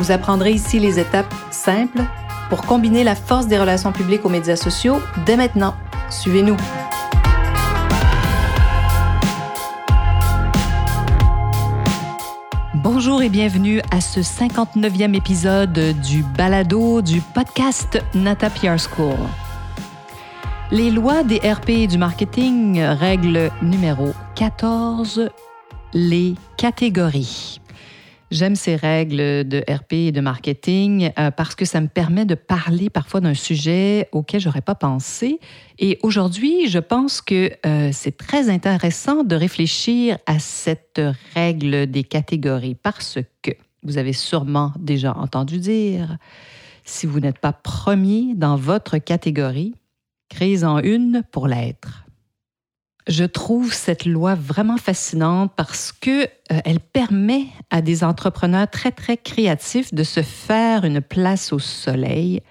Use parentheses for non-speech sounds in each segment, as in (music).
Vous apprendrez ici les étapes simples pour combiner la force des relations publiques aux médias sociaux dès maintenant. Suivez-nous. Bonjour et bienvenue à ce 59e épisode du balado du podcast Nata PR School. Les lois des RP et du marketing, règle numéro 14, les catégories. J'aime ces règles de RP et de marketing euh, parce que ça me permet de parler parfois d'un sujet auquel j'aurais pas pensé. Et aujourd'hui, je pense que euh, c'est très intéressant de réfléchir à cette règle des catégories parce que vous avez sûrement déjà entendu dire, si vous n'êtes pas premier dans votre catégorie, créez-en une pour l'être. Je trouve cette loi vraiment fascinante parce que euh, elle permet à des entrepreneurs très très créatifs de se faire une place au soleil,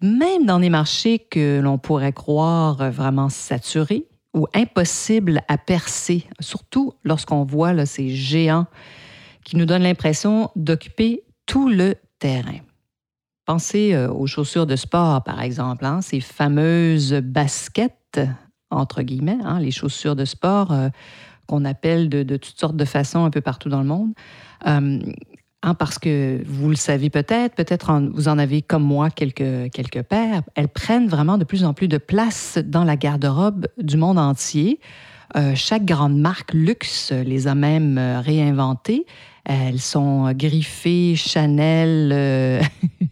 même dans des marchés que l'on pourrait croire vraiment saturés ou impossibles à percer, surtout lorsqu'on voit ces géants qui nous donnent l'impression d'occuper tout le terrain. Pensez euh, aux chaussures de sport, par exemple, hein, ces fameuses baskets entre guillemets, hein, les chaussures de sport euh, qu'on appelle de, toutes sortes de façons un peu partout dans le monde. Euh, hein, parce que vous le savez peut-être, peut-être vous en avez comme moi quelques, quelques paires, elles prennent vraiment de plus en plus de place dans la garde-robe du monde entier. Euh, chaque grande marque luxe les a même réinventées. Elles sont griffées Chanel, (laughs)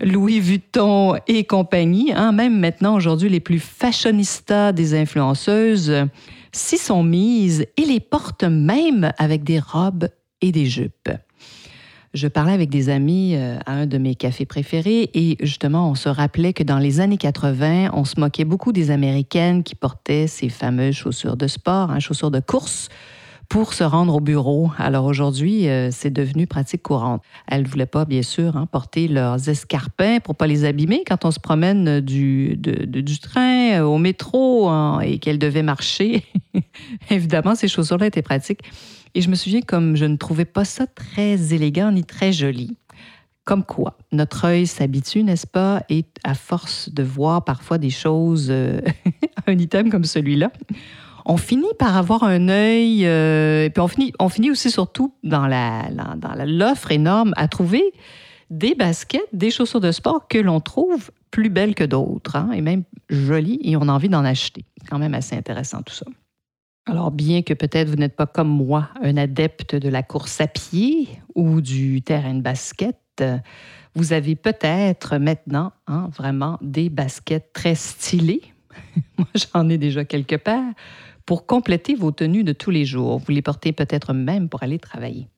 Louis Vuitton et compagnie, hein, même maintenant aujourd'hui les plus fashionistas des influenceuses, s'y sont mises et les portent même avec des robes et des jupes. Je parlais avec des amis euh, à un de mes cafés préférés et justement, on se rappelait que dans les années 80, on se moquait beaucoup des Américaines qui portaient ces fameuses chaussures de sport, hein, chaussures de course, pour se rendre au bureau. Alors aujourd'hui, euh, c'est devenu pratique courante. Elles ne voulaient pas, bien sûr, hein, porter leurs escarpins pour pas les abîmer quand on se promène du, du train euh, au métro et qu'elles devaient marcher. (laughs) Évidemment, ces chaussures-là étaient pratiques. Et je me souviens comme je ne trouvais pas ça très élégant ni très joli. Comme quoi, notre œil s'habitue, n'est-ce pas? Et à force de voir parfois des choses, euh, (laughs) un item comme celui-là, on finit par avoir un œil, euh, et puis on finit, aussi surtout dans la, l'offre énorme à trouver des baskets, des chaussures de sport que l'on trouve plus belles que d'autres, hein, et même jolies, et on a envie d'en acheter. Quand même assez intéressant tout ça. Alors, bien que peut-être vous n'êtes pas comme moi un adepte de la course à pied ou du terrain de basket, vous avez peut-être maintenant hein, vraiment des baskets très stylées. (laughs) Moi, j'en ai déjà quelque part pour compléter vos tenues de tous les jours. Vous les portez peut-être même pour aller travailler.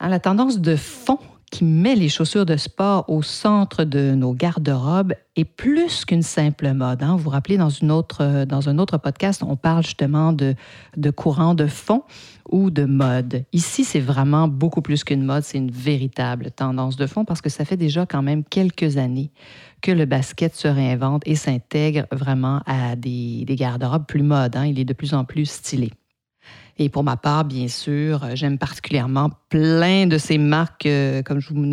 La tendance de fond qui met les chaussures de sport au centre de nos garde-robes est plus qu'une simple mode. Hein. Vous vous rappelez, dans, une autre, dans un autre podcast, on parle justement de, de courant de fond ou de mode. Ici, c'est vraiment beaucoup plus qu'une mode, c'est une véritable tendance de fond parce que ça fait déjà quand même quelques années que le basket se réinvente et s'intègre vraiment à des, des garde-robes plus modes. Hein. Il est de plus en plus stylé. Et pour ma part, bien sûr, j'aime particulièrement plein de ces marques, euh, comme je vous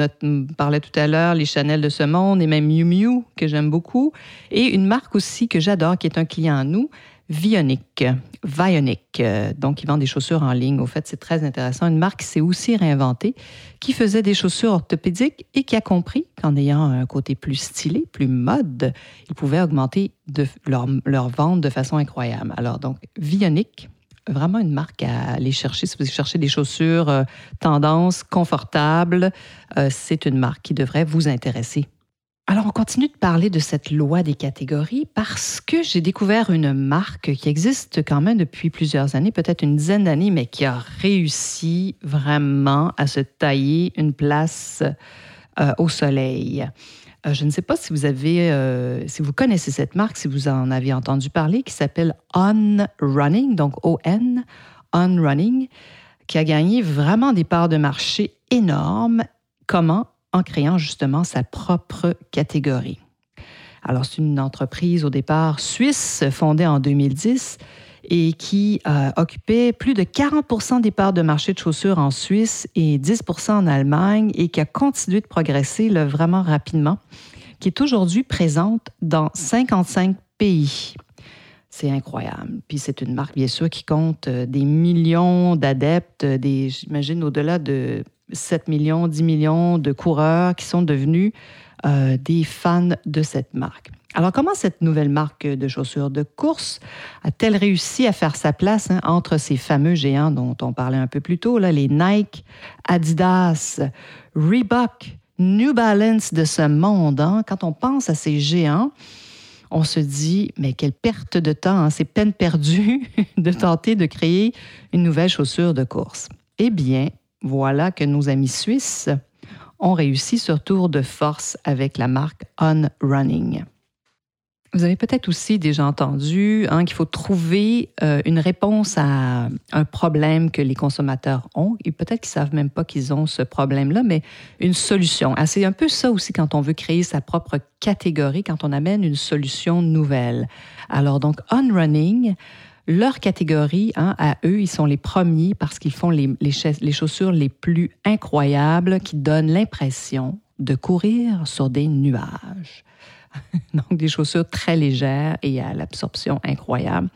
parlais tout à l'heure, les Chanel de ce monde et même Miu Miu, que j'aime beaucoup. Et une marque aussi que j'adore, qui est un client à nous, Vionic. Vionic. Donc, ils vendent des chaussures en ligne. Au fait, c'est très intéressant. Une marque qui s'est aussi réinventée, qui faisait des chaussures orthopédiques et qui a compris qu'en ayant un côté plus stylé, plus mode, ils pouvaient augmenter leur, leur vente de façon incroyable. Alors, donc, Vionic, vraiment une marque à aller chercher. Si vous cherchez des chaussures euh, tendance, confortables, euh, c'est une marque qui devrait vous intéresser. Alors, on continue de parler de cette loi des catégories parce que j'ai découvert une marque qui existe quand même depuis plusieurs années, peut-être une dizaine d'années, mais qui a réussi vraiment à se tailler une place euh, au soleil. Euh, je ne sais pas si vous avez, euh, si vous connaissez cette marque, si vous en avez entendu parler, qui s'appelle On Running, donc O-N, On Running, qui a gagné vraiment des parts de marché énormes. Comment? En créant justement sa propre catégorie. Alors, c'est une entreprise au départ suisse fondée en 2010 et qui euh, occupait plus de 40% des parts de marché de chaussures en Suisse et 10% en Allemagne et qui a continué de progresser vraiment rapidement, qui est aujourd'hui présente dans 55 pays. C'est incroyable. Puis c'est une marque, bien sûr, qui compte euh, des millions d'adeptes, des, j'imagine, au-delà de 7 millions, 10 millions de coureurs qui sont devenus euh, des fans de cette marque. Alors, comment cette nouvelle marque de chaussures de course a-t-elle réussi à faire sa place hein, entre ces fameux géants dont on parlait un peu plus tôt, là, les Nike, Adidas, Reebok, New Balance de ce monde? Hein? Quand on pense à ces géants, on se dit, mais quelle perte de temps, hein? c'est peine perdue (laughs) de tenter de créer une nouvelle chaussure de course. Eh bien, voilà que nos amis suisses ont réussi ce tour de force avec la marque On Running. Vous avez peut-être aussi déjà entendu hein, qu'il faut trouver euh, une réponse à un problème que les consommateurs ont. Et peut-être qu'ils ne savent même pas qu'ils ont ce problème-là, mais une solution. Ah, c'est un peu ça aussi quand on veut créer sa propre catégorie, quand on amène une solution nouvelle. Alors donc, On Running, leur catégorie, hein, à eux, ils sont les premiers parce qu'ils font les, les, chaussures les plus incroyables qui donnent l'impression de courir sur des nuages. (laughs) Donc, des chaussures très légères et à l'absorption incroyable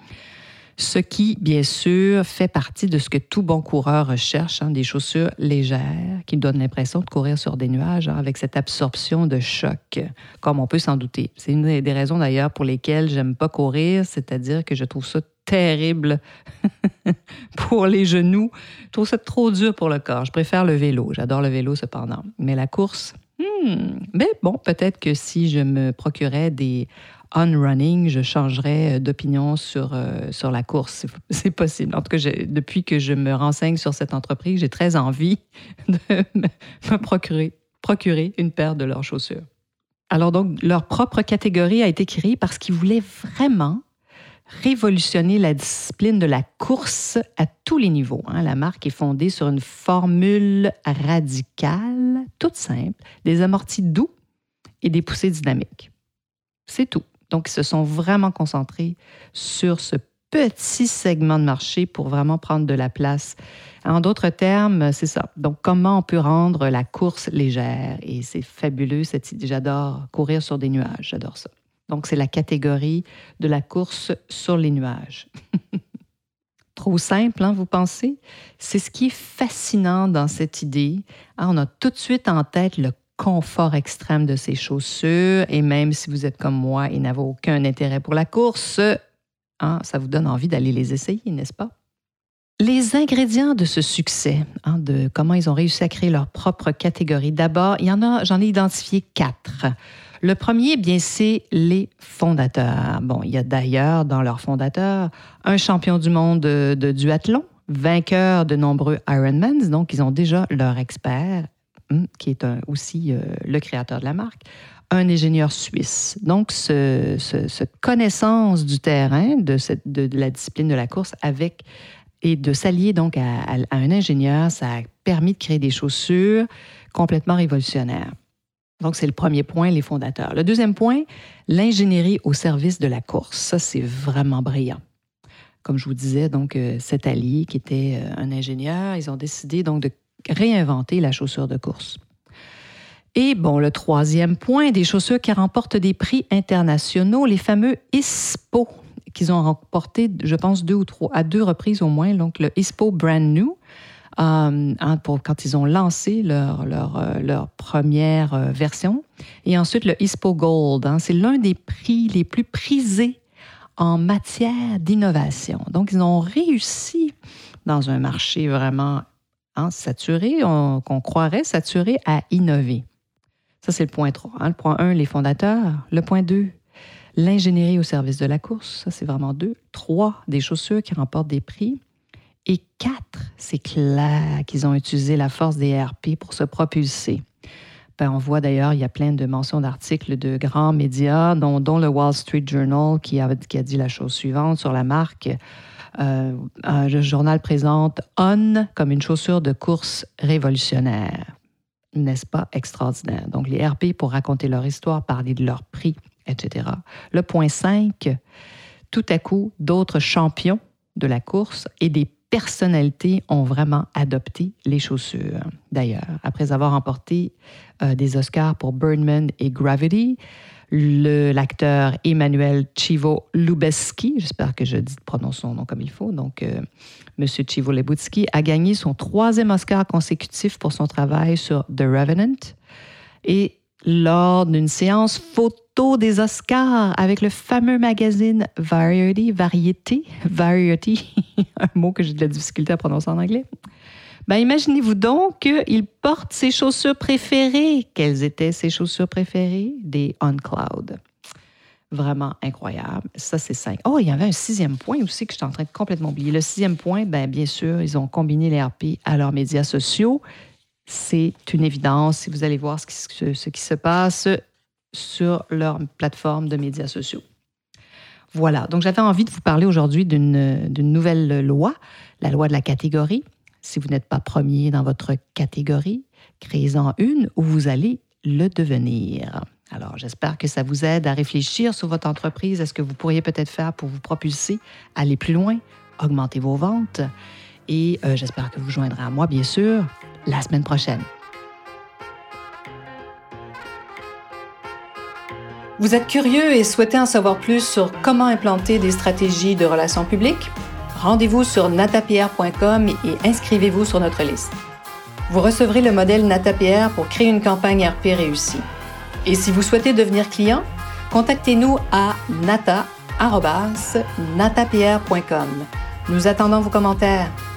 ce qui, bien sûr, fait partie de ce que tout bon coureur recherche, hein, des chaussures légères qui donnent l'impression de courir sur des nuages hein, avec cette absorption de choc, comme on peut s'en douter. C'est une des raisons d'ailleurs pour lesquelles j'aime pas courir, c'est-à-dire que je trouve ça terrible (laughs) pour les genoux. Je trouve ça trop dur pour le corps. Je préfère le vélo. J'adore le vélo cependant. Mais la course, hmm, mais bon, peut-être que si je me procurais des on running, je changerais euh, d'opinion sur, euh, sur la course. C'est (laughs) possible. En tout cas, depuis que je me renseigne sur cette entreprise, j'ai très envie (laughs) de me procurer, procurer une paire de leurs chaussures. Alors donc, leur propre catégorie a été créée parce qu'ils voulaient vraiment révolutionner la discipline de la course à tous les niveaux. Hein. La marque est fondée sur une formule radicale, toute simple, des amortis doux et des poussées dynamiques. C'est tout. Donc, ils se sont vraiment concentrés sur ce petit segment de marché pour vraiment prendre de la place. En d'autres termes, c'est ça. Donc, comment on peut rendre la course légère? Et c'est fabuleux, cette idée. J'adore courir sur des nuages, j'adore ça. Donc, c'est la catégorie de la course sur les nuages. (laughs) Trop simple, hein, vous pensez? C'est ce qui est fascinant dans cette idée. Hein, on a tout de suite en tête le confort extrême de ces chaussures et même si vous êtes comme moi et n'avez aucun intérêt pour la course, hein, ça vous donne envie d'aller les essayer, n'est-ce pas? Les ingrédients de ce succès, hein, de comment ils ont réussi à créer leur propre catégorie. D'abord, j'en ai identifié quatre. Le premier, bien, c'est les fondateurs. Bon, il y a d'ailleurs dans leurs fondateurs un champion du monde de, de duathlon, vainqueur de nombreux Ironmans, donc ils ont déjà leur expert Hmm, qui est aussi euh, le créateur de la marque, un ingénieur suisse. Donc, cette connaissance du terrain, de, la discipline de la course avec et de s'allier donc à, un ingénieur, ça a permis de créer des chaussures complètement révolutionnaires. Donc, c'est le premier point, les fondateurs. Le deuxième point, l'ingénierie au service de la course. Ça, c'est vraiment brillant. Comme je vous disais, donc, euh, cet allié qui était euh, un ingénieur, ils ont décidé donc de réinventer la chaussure de course. Et bon, le troisième point, des chaussures qui remportent des prix internationaux, les fameux ISPO, qu'ils ont remporté, je pense, deux ou trois, à deux reprises au moins, donc le ISPO Brand New, euh, hein, pour, quand ils ont lancé leur, leur, euh, première euh, version. Et ensuite, le ISPO Gold, hein, c'est l'un des prix les plus prisés en matière d'innovation. Donc, ils ont réussi dans un marché vraiment Hein, saturé, qu'on croirait saturé à innover. Ça, c'est le point 3. Hein. Le point 1, les fondateurs. Le point 2, l'ingénierie au service de la course. Ça, c'est vraiment deux. 3, des chaussures qui remportent des prix. Et 4, c'est clair qu'ils ont utilisé la force des RP pour se propulser. Ben, on voit d'ailleurs, il y a plein de mentions d'articles de grands médias, dont, le Wall Street Journal, qui a, dit la chose suivante sur la marque. Euh, le journal présente On comme une chaussure de course révolutionnaire. N'est-ce pas extraordinaire? Donc, les RP pour raconter leur histoire, parler de leur prix, etc. Le point 5, tout à coup, d'autres champions de la course et des personnalités ont vraiment adopté les chaussures. D'ailleurs, après avoir remporté euh, des Oscars pour Birdman et Gravity, l'acteur Emmanuel Chivo Lubeski, j'espère que je prononce son nom comme il faut, donc euh, Monsieur Chivo Lubeski, a gagné son troisième Oscar consécutif pour son travail sur The Revenant. Et lors d'une séance photo des Oscars avec le fameux magazine Variety, Variety, Variety, (laughs) un mot que j'ai de la difficulté à prononcer en anglais. Ben, imaginez-vous donc qu'il porte ses chaussures préférées. Quelles étaient ses chaussures préférées? Des On Cloud. Vraiment incroyable. Ça, c'est cinq. Oh, il y avait un sixième point aussi que je suis en train de complètement oublier. Le sixième point, ben, bien sûr, ils ont combiné les RP à leurs médias sociaux c'est une évidence si vous allez voir ce qui, se passe sur leur plateforme de médias sociaux. Voilà, donc j'avais envie de vous parler aujourd'hui d'une nouvelle loi, la loi de la catégorie. Si vous n'êtes pas premier dans votre catégorie, créez-en une où vous allez le devenir. Alors, j'espère que ça vous aide à réfléchir sur votre entreprise, à ce que vous pourriez peut-être faire pour vous propulser, aller plus loin, augmenter vos ventes? Et euh, j'espère que vous joindrez à moi, bien sûr, la semaine prochaine. Vous êtes curieux et souhaitez en savoir plus sur comment implanter des stratégies de relations publiques? Rendez-vous sur natapierre.com et inscrivez-vous sur notre liste. Vous recevrez le modèle NataPR pour créer une campagne RP réussie. Et si vous souhaitez devenir client, contactez-nous à nata.natapierre.com. Nous attendons vos commentaires.